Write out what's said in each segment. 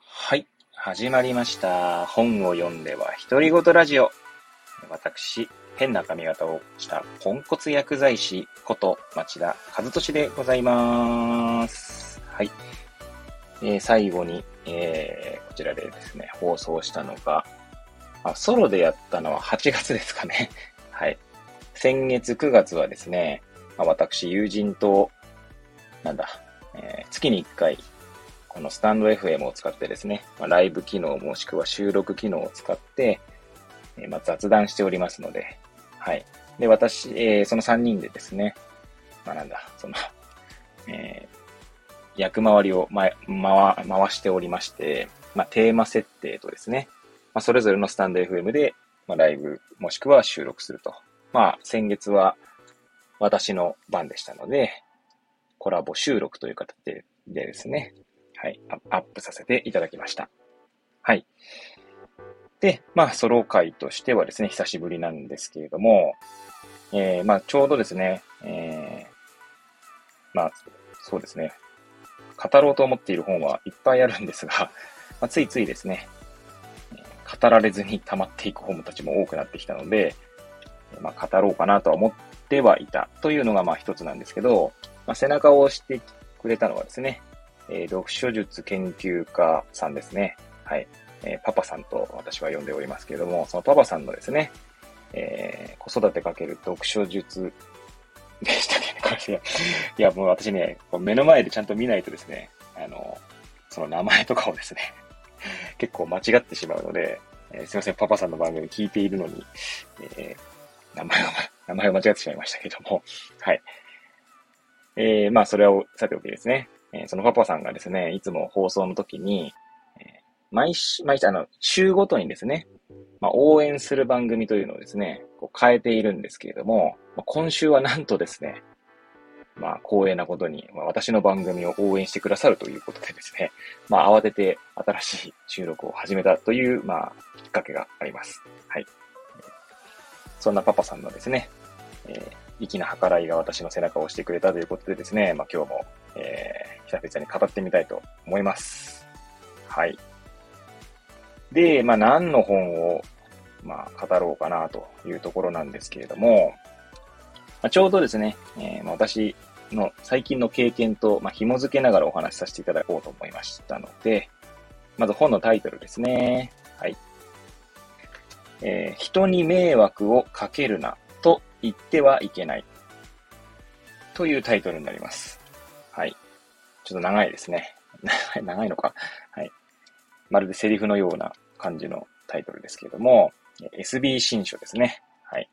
はい。始まりました。本を読んでは独り言ラジオ。私、変な髪型をしたポンコツ薬剤師こと町田和俊でございます。はい。えー、最後に、えー、こちらでですね、放送したのが、あ、ソロでやったのは8月ですかね。先月9月はですね、ま、私、友人と、なんだ、えー、月に1回、このスタンド FM を使ってですね、まあ、ライブ機能もしくは収録機能を使って、えー、まあ、雑談しておりますので、はい。で、私、えー、その3人でですね、まあ、なんだ、その、えー、役回りを、ま、回、回しておりまして、まあ、テーマ設定とですね、まあ、それぞれのスタンド FM で、まあ、ライブもしくは収録すると。まあ、先月は私の番でしたので、コラボ収録という形でですね、はい、アップさせていただきました。はい。で、まあ、ソロ回としてはですね、久しぶりなんですけれども、えー、まあ、ちょうどですね、えー、まあ、そうですね、語ろうと思っている本はいっぱいあるんですが、まあ、ついついですね、語られずに溜まっていく本たちも多くなってきたので、まあ、語ろうかなとは思ってはいたというのがまあ一つなんですけど、まあ、背中を押してくれたのはですね、えー、読書術研究家さんですね。はい。えー、パパさんと私は呼んでおりますけれども、そのパパさんのですね、えー、子育てかける読書術でしたね。こ れいや、もう私ね、目の前でちゃんと見ないとですね、あの、その名前とかをですね、結構間違ってしまうので、えー、すいません、パパさんの番組聞いているのに、えー、名前を、名前を間違ってしまいましたけども、はい。えー、まあ、それをさておきですね。えー、そのパパさんがですね、いつも放送の時に、えー、毎週、毎週、あの、週ごとにですね、まあ、応援する番組というのをですね、こう変えているんですけれども、まあ、今週はなんとですね、まあ、光栄なことに、まあ、私の番組を応援してくださるということでですね、まあ、慌てて新しい収録を始めたという、まあ、きっかけがあります。はい。そんなパパさんのですね、えー、粋な計らいが私の背中を押してくれたということでですね、まあ、今日も、えー、久々に語ってみたいと思います。はい。で、まあ、何の本を、まあ、語ろうかなというところなんですけれども、まあ、ちょうどですね、えー、まあ、私の最近の経験と、まあ、紐付けながらお話しさせていただこうと思いましたので、まず本のタイトルですね。えー、人に迷惑をかけるなと言ってはいけない。というタイトルになります。はい。ちょっと長いですね。長いのか。はい。まるでセリフのような感じのタイトルですけれども、SB 新書ですね。はい。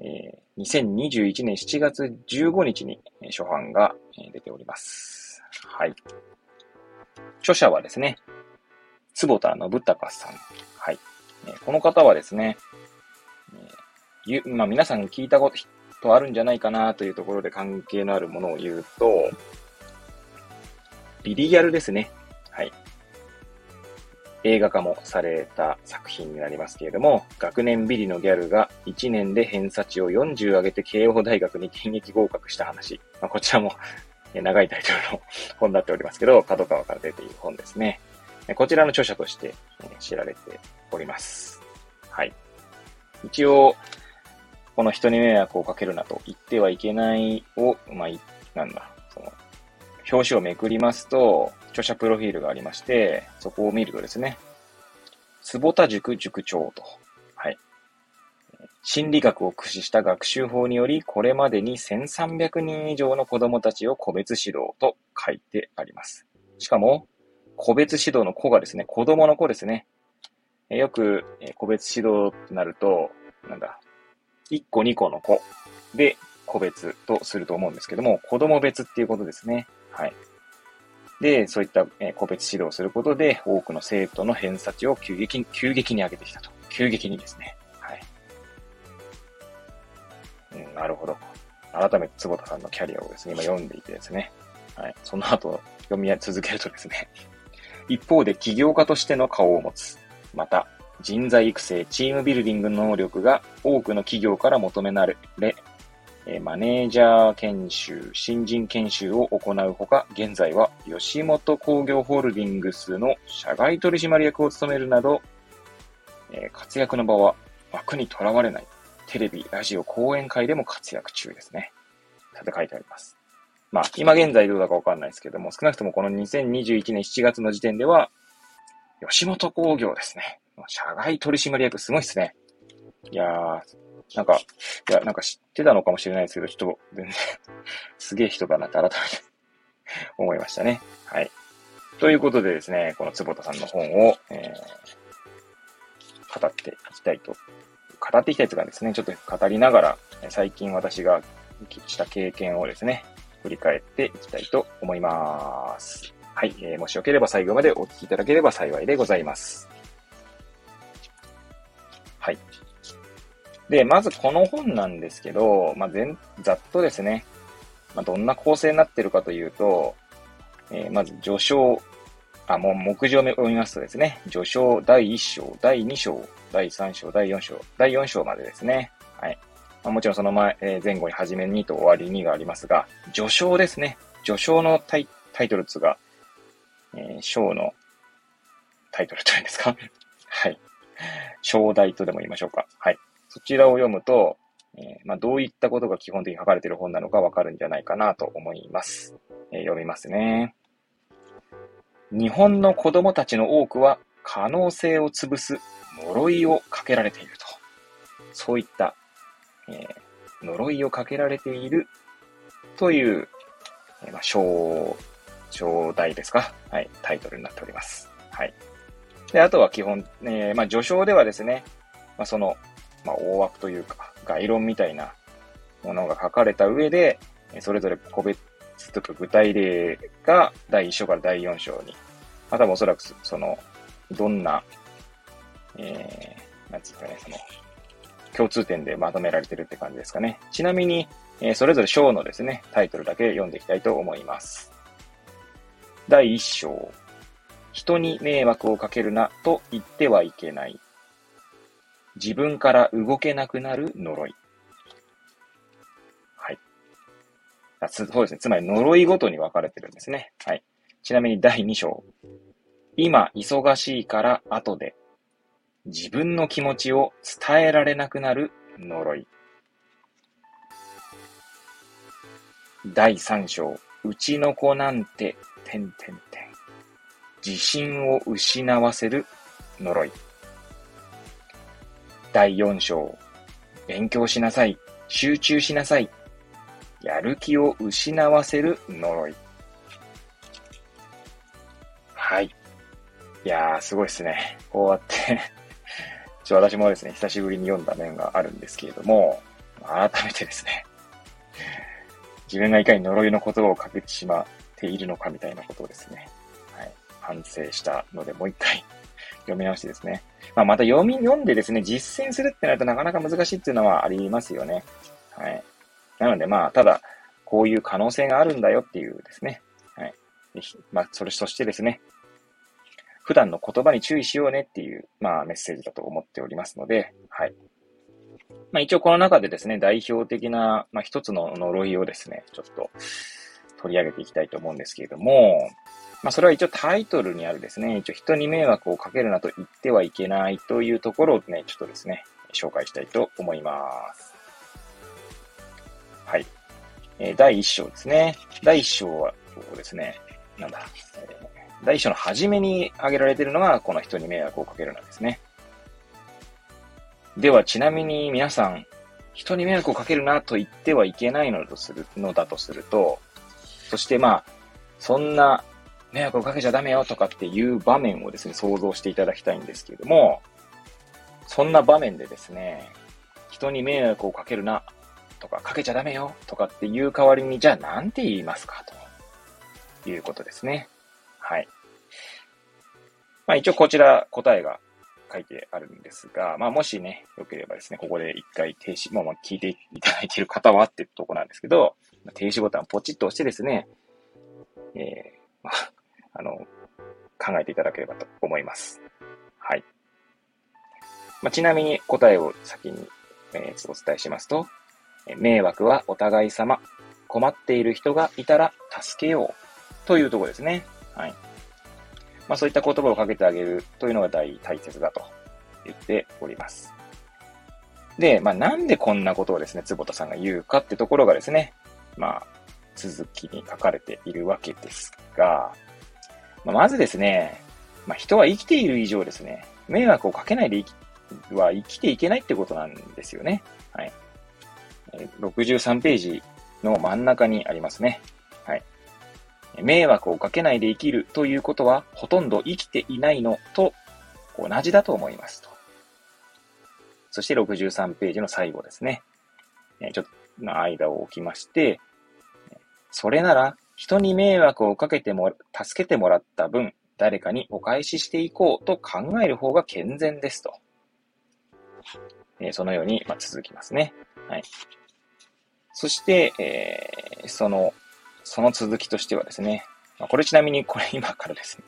えー、2021年7月15日に初版が出ております。はい。著者はですね、坪田信孝さん。はい。この方はですね、えまあ、皆さん聞いたことあるんじゃないかなというところで関係のあるものを言うと、ビリギャルですね。はい。映画化もされた作品になりますけれども、学年ビリのギャルが1年で偏差値を40上げて慶応大学に現役合格した話。まあ、こちらも長いタイトルの 本になっておりますけど、角川から出ている本ですね。こちらの著者として知られております。はい。一応、この人に迷惑をかけるなと言ってはいけないを、まあ、なんだ、その、表紙をめくりますと、著者プロフィールがありまして、そこを見るとですね、坪田塾塾長と、はい。心理学を駆使した学習法により、これまでに1300人以上の子供たちを個別指導と書いてあります。しかも、個別指導の子がですね、子供の子ですね。よく、個別指導となると、なんだ、1個2個の子で個別とすると思うんですけども、子供別っていうことですね。はい。で、そういった、個別指導をすることで、多くの生徒の偏差値を急激に、急激に上げてきたと。急激にですね。はい。うん、なるほど。改めて坪田さんのキャリアをですね、今読んでいてですね。はい。その後、読み続けるとですね。一方で起業家としての顔を持つ。また、人材育成、チームビルディングの能力が多くの企業から求められ、マネージャー研修、新人研修を行うほか、現在は吉本工業ホールディングスの社外取締役を務めるなど、活躍の場は枠にとらわれない、テレビ、ラジオ、講演会でも活躍中ですね。たて書いてあります。まあ、今現在どうだかわかんないですけども、少なくともこの2021年7月の時点では、吉本工業ですね。社外取締役すごいっすね。いやー、なんか、いや、なんか知ってたのかもしれないですけど、ちょっと全然 すげえ人だなって改めて思いましたね。はい。ということでですね、この坪田さんの本を、えー、語っていきたいと、語っていきたいというかですね、ちょっと語りながら、最近私がした経験をですね、振り返っていきたいと思います。はい、えー、もしよければ最後までお聞きいただければ幸いでございます。はい。で、まずこの本なんですけど、まあ、全、ざっとですね、まあ、どんな構成になってるかというと、えー、まず序章、あ、もう目次を読みますとですね、序章第1章、第2章、第3章、第4章、第4章までですね。はい。まあ、もちろんその前、えー、前後に始めにと終わりにがありますが、序章ですね。序章のタイトルつが、えー、章のタイトルというんですか？はい。章題とでも言いましょうか。はい。そちらを読むと、えー、まあ、どういったことが基本的に書かれている本なのかわかるんじゃないかなと思います。えー、読みますね。日本の子供たちの多くは可能性を潰す呪いをかけられていると。そういった、えー、呪いをかけられているという、えー、まあ、章、章題ですか？はい、タイトルになっております。はい。で、あとは基本、えー、まあ、序章ではですね、まあ、その、まあ、大枠というか、概論みたいなものが書かれた上で、それぞれ個別とか具体例が第1章から第4章に、まあたおそらくその、どんな、えー、なんつうかね、その、共通点でまとめられてるって感じですかね。ちなみに、えー、それぞれ章のですね、タイトルだけ読んでいきたいと思います。第1章、人に迷惑をかけるなと言ってはいけない。自分から動けなくなる呪い。はい。あそうですね。つまり呪いごとに分かれてるんですね。はい。ちなみに第2章。今忙しいから後で。自分の気持ちを伝えられなくなる呪い。第3章。うちの子なんて、てんてんてん。自信を失わせる呪い。第4章。勉強しなさい。集中しなさい。やる気を失わせる呪い。はい。いやー、すごいですね。こうやってちょ、私もですね、久しぶりに読んだ面があるんですけれども、改めてですね、自分がいかに呪いの言葉をかけてしまているのかみたいなことをですね、はい、反省したので、もう一回 読み直してですね。まあ、また読み、読んでですね、実践するってなるとなかなか難しいっていうのはありますよね。はい。なので、まあ、ただ、こういう可能性があるんだよっていうですね。はい。まあ、それ、そしてですね、普段の言葉に注意しようねっていう、まあ、メッセージだと思っておりますので、はい。まあ、一応この中でですね、代表的な、まあ、一つの呪いをですね、ちょっと取り上げていきたいと思うんですけれども、まあ、それは一応タイトルにあるですね、一応人に迷惑をかけるなと言ってはいけないというところをね、ちょっとですね、紹介したいと思います。はい。えー、第1章ですね。第1章は、ここですね、なんだ、えー、第1章の初めに挙げられているのが、この人に迷惑をかけるなですね。では、ちなみに皆さん、人に迷惑をかけるなと言ってはいけないのとする、のだとすると、そしてまあ、そんな迷惑をかけちゃダメよとかっていう場面をですね、想像していただきたいんですけれども、そんな場面でですね、人に迷惑をかけるなとか、かけちゃダメよとかっていう代わりに、じゃあなんて言いますかということですね。はい。まあ一応こちら答えが書いてあるんですが、まあもしね、よければですね、ここで一回停止、もうまあ聞いていただいている方はってとこなんですけど、停止ボタンをポチッと押してですね、えー、まあ、あの、考えていただければと思います。はい。まあ、ちなみに答えを先に、えー、お伝えしますと、迷惑はお互い様。困っている人がいたら助けよう。というところですね。はい。まあそういった言葉をかけてあげるというのが大大切だと言っております。で、まあなんでこんなことをですね、坪田さんが言うかってところがですね、まあ続きに書かれているわけですが、まあ、まずですね、まあ人は生きている以上ですね、迷惑をかけないで生きは生きていけないってことなんですよね。はい。63ページの真ん中にありますね。はい。迷惑をかけないで生きるということは、ほとんど生きていないのと同じだと思いますと。そして63ページの最後ですね。ちょっの間を置きまして、それなら人に迷惑をかけても、助けてもらった分、誰かにお返ししていこうと考える方が健全ですと。えそのように、ま続きますね。はい。そして、えー、その、その続きとしてはですね、ま、これちなみにこれ今からですね、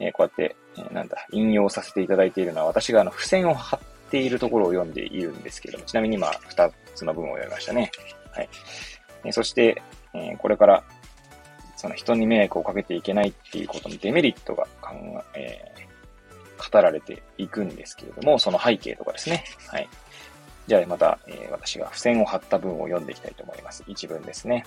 えー、こうやって、えー、なんだ、引用させていただいているのは、私があの、付箋を貼っているところを読んでいるんですけども、ちなみに今、二つの文を読みましたね。はい。え、そして、え、これから、その人に迷惑をかけていけないっていうことのデメリットが考え、えー、語られていくんですけれども、その背景とかですね。はい。じゃあまた、えー、私が付箋を貼った文を読んでいきたいと思います。一文ですね。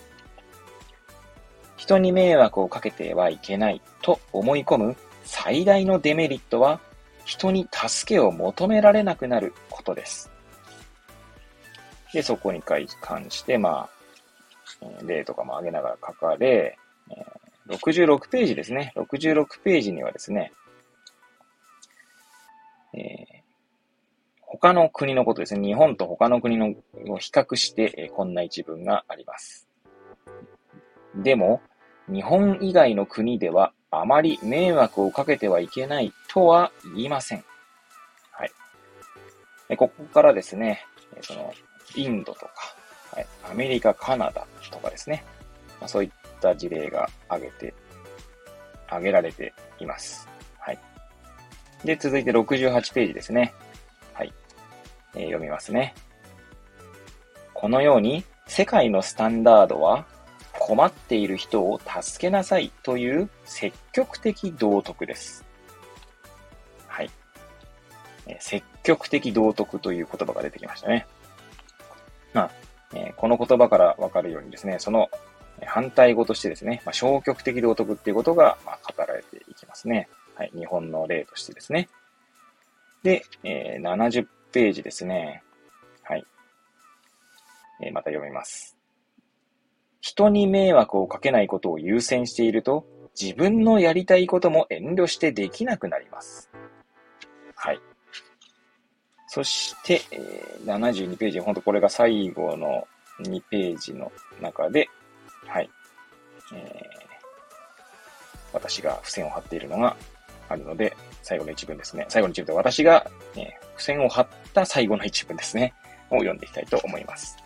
人に迷惑をかけてはいけないと思い込む最大のデメリットは、人に助けを求められなくなることです。で、そこに関して、まあ、例とかも挙げながら書かれ、66ページですね。66ページにはですね、えー他の国のことですね。日本と他の国のを比較して、こんな一文があります。でも、日本以外の国ではあまり迷惑をかけてはいけないとは言いません。はい。ここからですね、その、インドとか、はい、アメリカ、カナダとかですね、まあ、そういった事例が挙げて、挙げられています。はい。で、続いて68ページですね。はいえー、読みますね。このように、世界のスタンダードは、困っている人を助けなさいという積極的道徳です。はい。積極的道徳という言葉が出てきましたね。まあ、えー、この言葉からわかるようにですね、その反対語としてですね、まあ、消極的道徳っていうことが、ま、語られていきますね。はい。日本の例としてですね。で、えー、70ページですね。はい。えー、また読みます。人に迷惑をかけないことを優先していると、自分のやりたいことも遠慮してできなくなります。はい。そして、え、72ページ、ほんとこれが最後の2ページの中で、はい。えー、私が付箋を貼っているのがあるので、最後の一文ですね。最後の一文で私が、ね、付箋を貼った最後の一文ですね。を読んでいきたいと思います。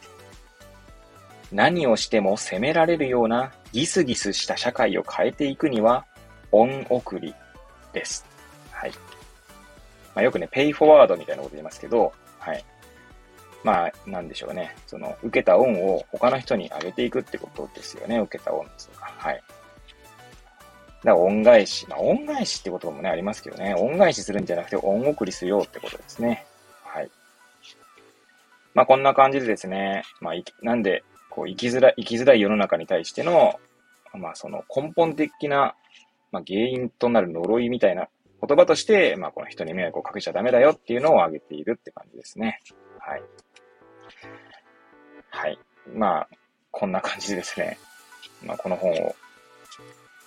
何をしても責められるようなギスギスした社会を変えていくには、恩送りです。はい。まあ、よくね、ペイフォワードみたいなこと言いますけど、はい。まあ、なんでしょうね。その、受けた恩を他の人にあげていくってことですよね。受けた恩とか。はい。だから恩返し。まあ、恩返しって言葉もね、ありますけどね。恩返しするんじゃなくて恩送りするよってことですね。はい。まあ、こんな感じでですね。まあ、なんで、こう、生きづらい、生きづらい世の中に対しての、まあ、その根本的な、まあ、原因となる呪いみたいな言葉として、まあ、この人に迷惑をかけちゃダメだよっていうのを挙げているって感じですね。はい。はい。まあ、こんな感じですね。まあ、この本を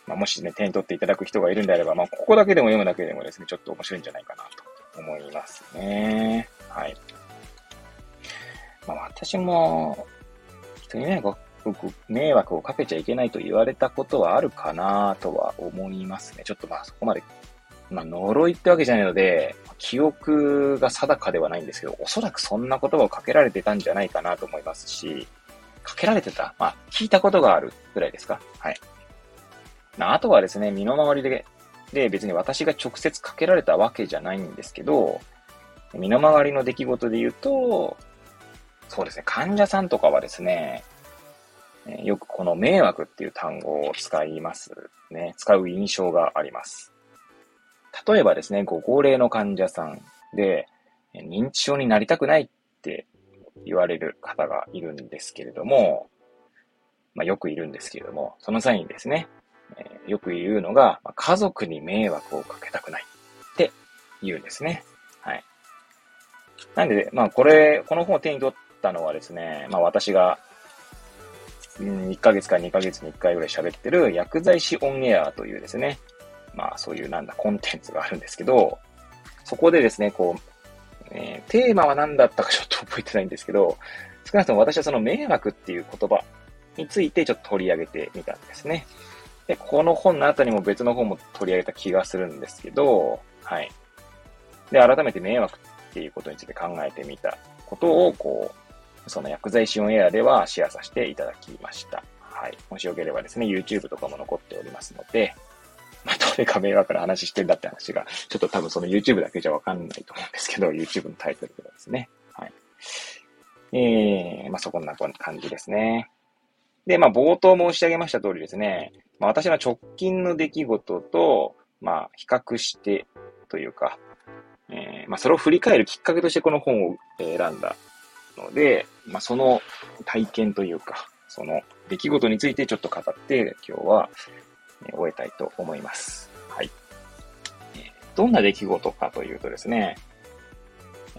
まあ、もしね、手に取っていただく人がいるんであれば、まあ、ここだけでも読むだけでもですね、ちょっと面白いんじゃないかなと思いますね。はい。まあ、私も、人に迷惑迷惑をかけちゃいけないと言われたことはあるかなとは思いますね。ちょっとまあそこまで、まあ呪いってわけじゃないので、記憶が定かではないんですけど、おそらくそんな言葉をかけられてたんじゃないかなと思いますし、かけられてた？まあ聞いたことがあるぐらいですか？はい。あとはですね、身の回りで、で、別に私が直接かけられたわけじゃないんですけど、身の回りの出来事で言うと、そうですね、患者さんとかはですね、よくこの迷惑っていう単語を使いますね。使う印象があります。例えばですね、ご高齢の患者さんで、認知症になりたくないって言われる方がいるんですけれども、まあ、よくいるんですけれども、その際にですね、え、よく言うのが、ま、家族に迷惑をかけたくないって言うんですね。はい。なんで、まあ、これ、この本を手に取ったのはですね、まあ、私が、うん、1ヶ月か2ヶ月に1回ぐらい喋ってる薬剤師オンエアというですね、まあ、そういうなんだ、コンテンツがあるんですけど、そこでですね、こう、えー、テーマは何だったかちょっと覚えてないんですけど、少なくとも私はその迷惑っていう言葉についてちょっと取り上げてみたんですね。で、この本の後にも別の本も取り上げた気がするんですけど、はい。で、改めて迷惑っていうことについて考えてみたことを、こう、その薬剤師オンエアではシェアさせていただきました。はい。もしよければですね、YouTube とかも残っておりますので、まあ、誰か迷惑な話してんだって話が、ちょっと多分その YouTube だけじゃわかんないと思うんですけど、YouTube のタイトルではですね。はい。えー、まあ、そこんな感じですね。で、まあ、冒頭申し上げました通りですね、まあ、私の直近の出来事と、まあ、比較してというか、えー、まあ、それを振り返るきっかけとしてこの本を選んだので、まあ、その体験というか、その出来事についてちょっと語って今日は終えたいと思います。はい。どんな出来事かというとですね、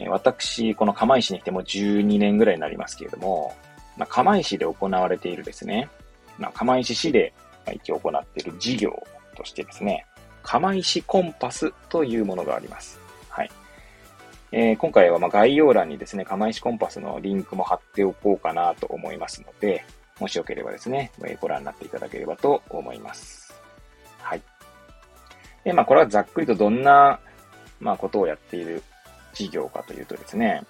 私、この釜石に来ても12年ぐらいになりますけれども、まあ、釜石で行われているですね、まあ、釜石市で一応行っている事業としてですね、釜石コンパスというものがあります。えー、今回はま概要欄にですね、釜石コンパスのリンクも貼っておこうかなと思いますので、もしよければですね、ご覧になっていただければと思います。はい。で、まあ、これはざっくりとどんな、まあ、ことをやっている事業かというとですね、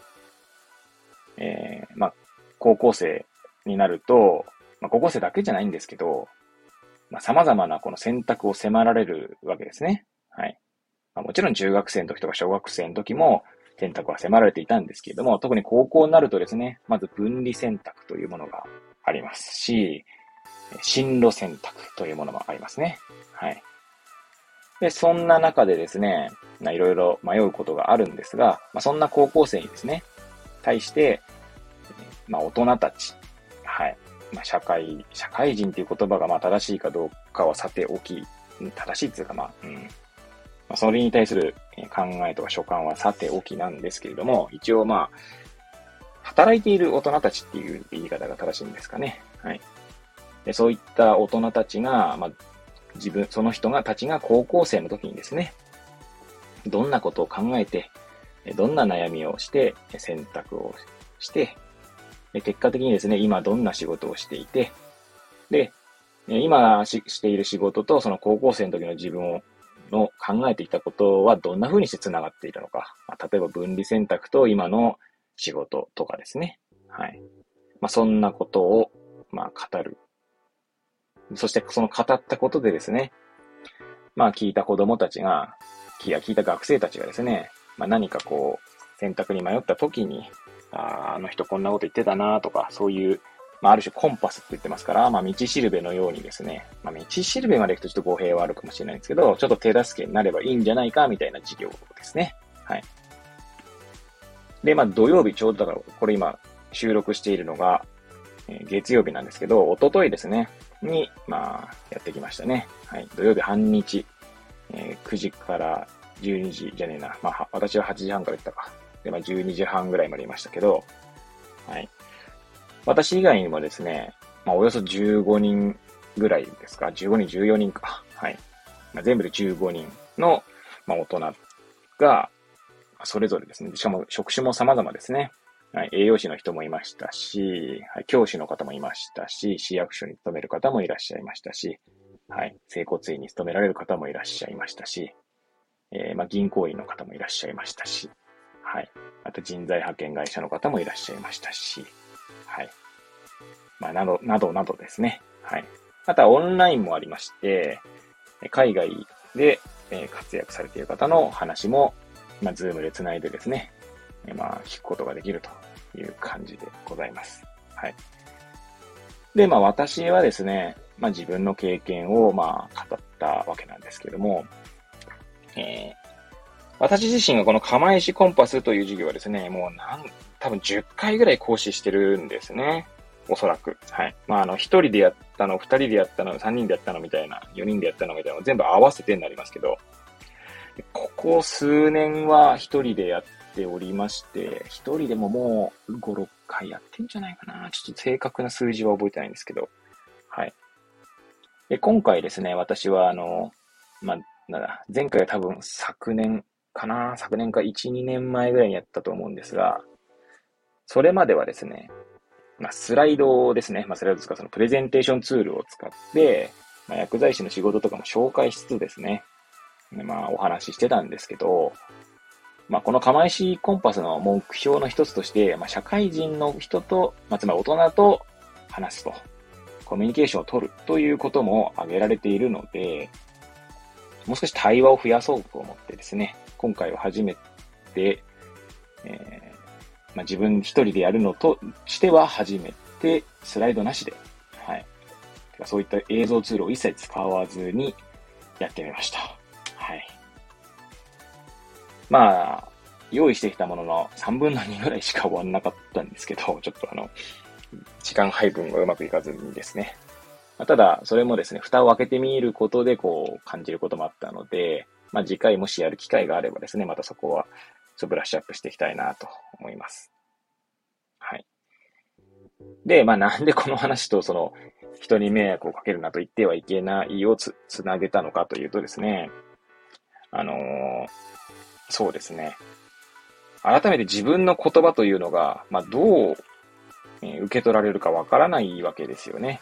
えー、まあ、高校生になると、まあ、高校生だけじゃないんですけど、まあ、様々なこの選択を迫られるわけですね。はい。まあ、もちろん中学生の時とか小学生の時も選択は迫られていたんですけれども、特に高校になるとですね、まず分離選択というものがありますし、進路選択というものもありますね。はい。で、そんな中でですね、いろいろ迷うことがあるんですが、まあ、そんな高校生にですね、対して、まあ、大人たち、はい。まあ、社会、社会人っていう言葉がまあ正しいかどうかはさておき、正しいっていうかまあ、うん。まあ、それに対する考えとか所感はさておきなんですけれども、一応まあ、働いている大人たちっていう言い方が正しいんですかね。はい。でそういった大人たちが、まあ、自分、その人が、たちが高校生の時にですね、どんなことを考えて、どんな悩みをして、選択をして、結果的にですね、今どんな仕事をしていて、で、今している仕事とその高校生の時の自分をの考えていたことはどんな風にして繋がっているのか。まあ、例えば分離選択と今の仕事とかですね。はい。まあ、そんなことを、まあ、語る。そしてその語ったことでですね、まあ、聞いた子供たちが、聞いた学生たちがですね、まあ、何かこう、選択に迷った時に、ああの人こんなこと言ってたなとか、そういう、まあ、ある種コンパスって言ってますから、まあ、道しるべのようにですね、まあ、道しるべまで行くとちょっと語弊はあるかもしれないんですけど、ちょっと手助けになればいいんじゃないか、みたいな事業ですね。はい。で、まあ、土曜日ちょうどだから、これ今、収録しているのが、え、月曜日なんですけど、おとといですね、に、まあ、やってきましたね。はい。土曜日半日、えー、9時から12時じゃねえな。まあ、私は8時半から行ったか。で、まあ、12時半ぐらいまでいましたけど、はい。私以外にもですね、まあ、およそ15人ぐらいですか、15人、14人か。はい。まあ、全部で15人の、まあ、大人が、それぞれですね。しかも職種も様々ですね。はい、栄養士の人もいましたし、はい、教師の方もいましたし、市役所に勤める方もいらっしゃいましたし、はい、整骨院に勤められる方もいらっしゃいましたし、えー、まあ、銀行員の方もいらっしゃいましたし、はい。あと人材派遣会社の方もいらっしゃいましたし、はい。まあ、など、などなどですね。はい。あとはオンラインもありまして、海外で活躍されている方の話も、まあ、ズームで繋いでですね、まあ、聞くことができるという感じでございます。はい。で、まあ私はですね、まあ自分の経験をまあ語ったわけなんですけども、えー、私自身がこの釜石コンパスという授業はですね、もうなん、多分10回ぐらい講師してるんですね。おそらく。はい。まあ、あの、一人でやったの、二人でやったの、三人でやったのみたいな、四人でやったのみたいなの全部合わせてになりますけど、ここ数年は一人でやっておりまして、一人でももう5、6回やってんじゃないかな。ちょっと正確な数字は覚えてないんですけど、はい。で、今回ですね、私はあの、まあ、なんだ、前回は多分昨年かな昨年か1、2年前ぐらいにやったと思うんですが、それまではですね、まあ、スライドですね。まあ、スライドとかそのプレゼンテーションツールを使って、まあ、薬剤師の仕事とかも紹介しつつですね、まあ、お話ししてたんですけど、まあ、この釜石コンパスの目標の一つとして、まあ、社会人の人と、まあ、つまり大人と話すと、コミュニケーションを取るということも挙げられているので、もう少し対話を増やそうと思ってですね、今回は初めて、え、まあ、自分一人でやるのとしては初めて、スライドなしで、はい。そういった映像ツールを一切使わずにやってみました。はい。まあ、用意してきたものの3分の2ぐらいしか終わんなかったんですけど、ちょっとあの、時間配分がうまくいかずにですね。ま、ただ、それもですね、蓋を開けてみることでこう感じることもあったので、まあ、次回もしやる機会があればですね、またそこは、ちょっとブラッシュアップしていきたいなと思います。はい。で、まあ、なんでこの話とその、人に迷惑をかけるなと言ってはいけないをつ、つなげたのかというとですね、あのー、そうですね。改めて自分の言葉というのが、まあ、どう、え受け取られるかわからないわけですよね。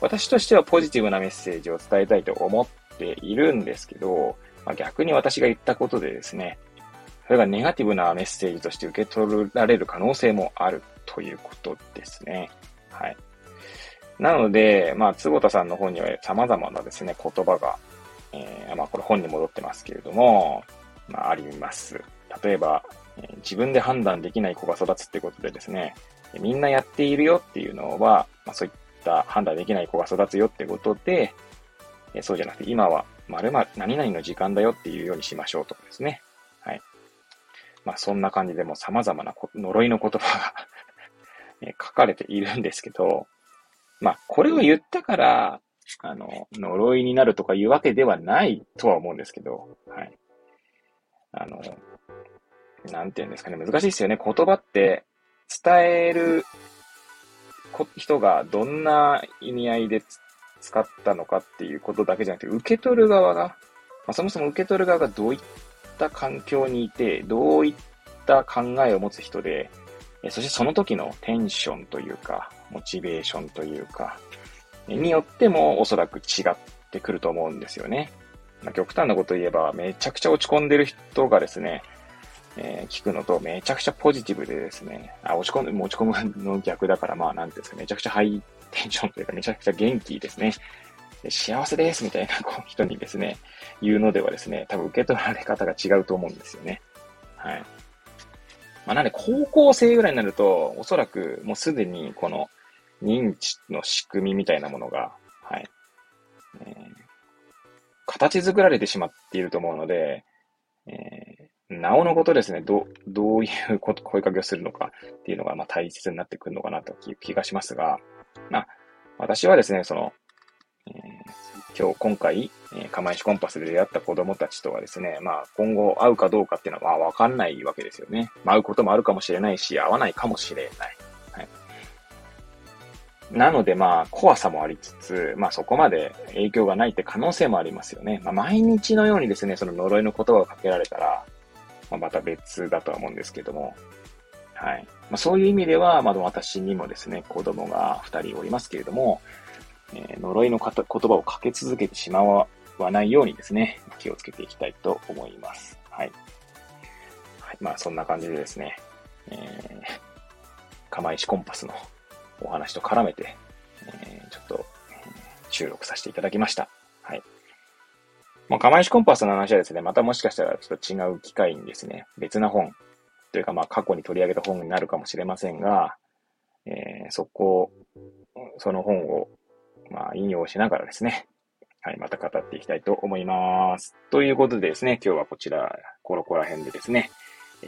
私としてはポジティブなメッセージを伝えたいと思っているんですけど、まあ、逆に私が言ったことでですね、それがネガティブなメッセージとして受け取られる可能性もあるということですね。はい。なので、まあ、坪田さんの方には様々なですね、言葉が、えー、まあ、これ本に戻ってますけれども、まあ、あります。例えば、えー、自分で判断できない子が育つってことでですね、みんなやっているよっていうのは、まあ、そういった判断できない子が育つよってことで、えー、そうじゃなくて、今は〇〇、何々の時間だよっていうようにしましょうとかですね。まあ、そんな感じでも様々な呪いの言葉が 書かれているんですけど、まあ、これを言ったから、あの、呪いになるとかいうわけではないとは思うんですけど、はい。あの、なんて言うんですかね、難しいですよね。言葉って伝える人がどんな意味合いで使ったのかっていうことだけじゃなくて、受け取る側が、まあ、そもそも受け取る側がどういっった環境にいて、どういった考えを持つ人で、そしてその時のテンションというか、モチベーションというか、によってもおそらく違ってくると思うんですよね。まあ、極端なこと言えば、めちゃくちゃ落ち込んでる人がですね、えー、聞くのとめちゃくちゃポジティブでですね、あ、落ち込む、落ち込むの逆だから、まあ、なんですか、めちゃくちゃハイテンションというか、めちゃくちゃ元気ですね。で幸せですみたいな人にですね、言うのではですね、多分受け取られ方が違うと思うんですよね。はい。まあ、なんで、高校生ぐらいになると、おそらくもうすでにこの認知の仕組みみたいなものが、はい、えー、形作られてしまっていると思うので、えー、なおのことですね、ど、どういうこと声かけをするのかっていうのが、まあ、大切になってくるのかなという気がしますが、まあ、私はですね、その、えー、今日、今回、えー、釜石コンパスで出会った子供たちとはですね、まあ、今後会うかどうかっていうのは、わかんないわけですよね。まあ、会うこともあるかもしれないし、会わないかもしれない。はい。なので、まあ、怖さもありつつ、まあ、そこまで影響がないって可能性もありますよね。まあ、毎日のようにですね、その呪いの言葉をかけられたら、まあ、また別だとは思うんですけども、はい。まあ、そういう意味では、まだ私にもですね、子供が2人おりますけれども、え、呪いの言葉をかけ続けてしまわないようにですね、気をつけていきたいと思います。はい。はい、まあ、そんな感じでですね、えー、釜石コンパスのお話と絡めて、えー、ちょっと、収録させていただきました。はい。まあ、釜石コンパスの話はですね、またもしかしたらちょっと違う機会にですね、別な本というかまあ過去に取り上げた本になるかもしれませんが、えー、そこ、その本を、まあ引用しながらですね、はい、また語っていきたいと思います。ということでですね、今日はこちら、ここら辺でですね、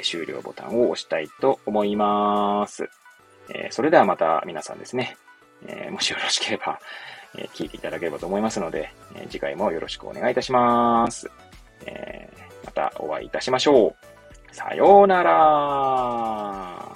終了ボタンを押したいと思います。えー、それではまた皆さんですね、えー、もしよろしければ、えー、聞いていただければと思いますので、え次回もよろしくお願いいたします。えまたお会いいたしましょう。さようなら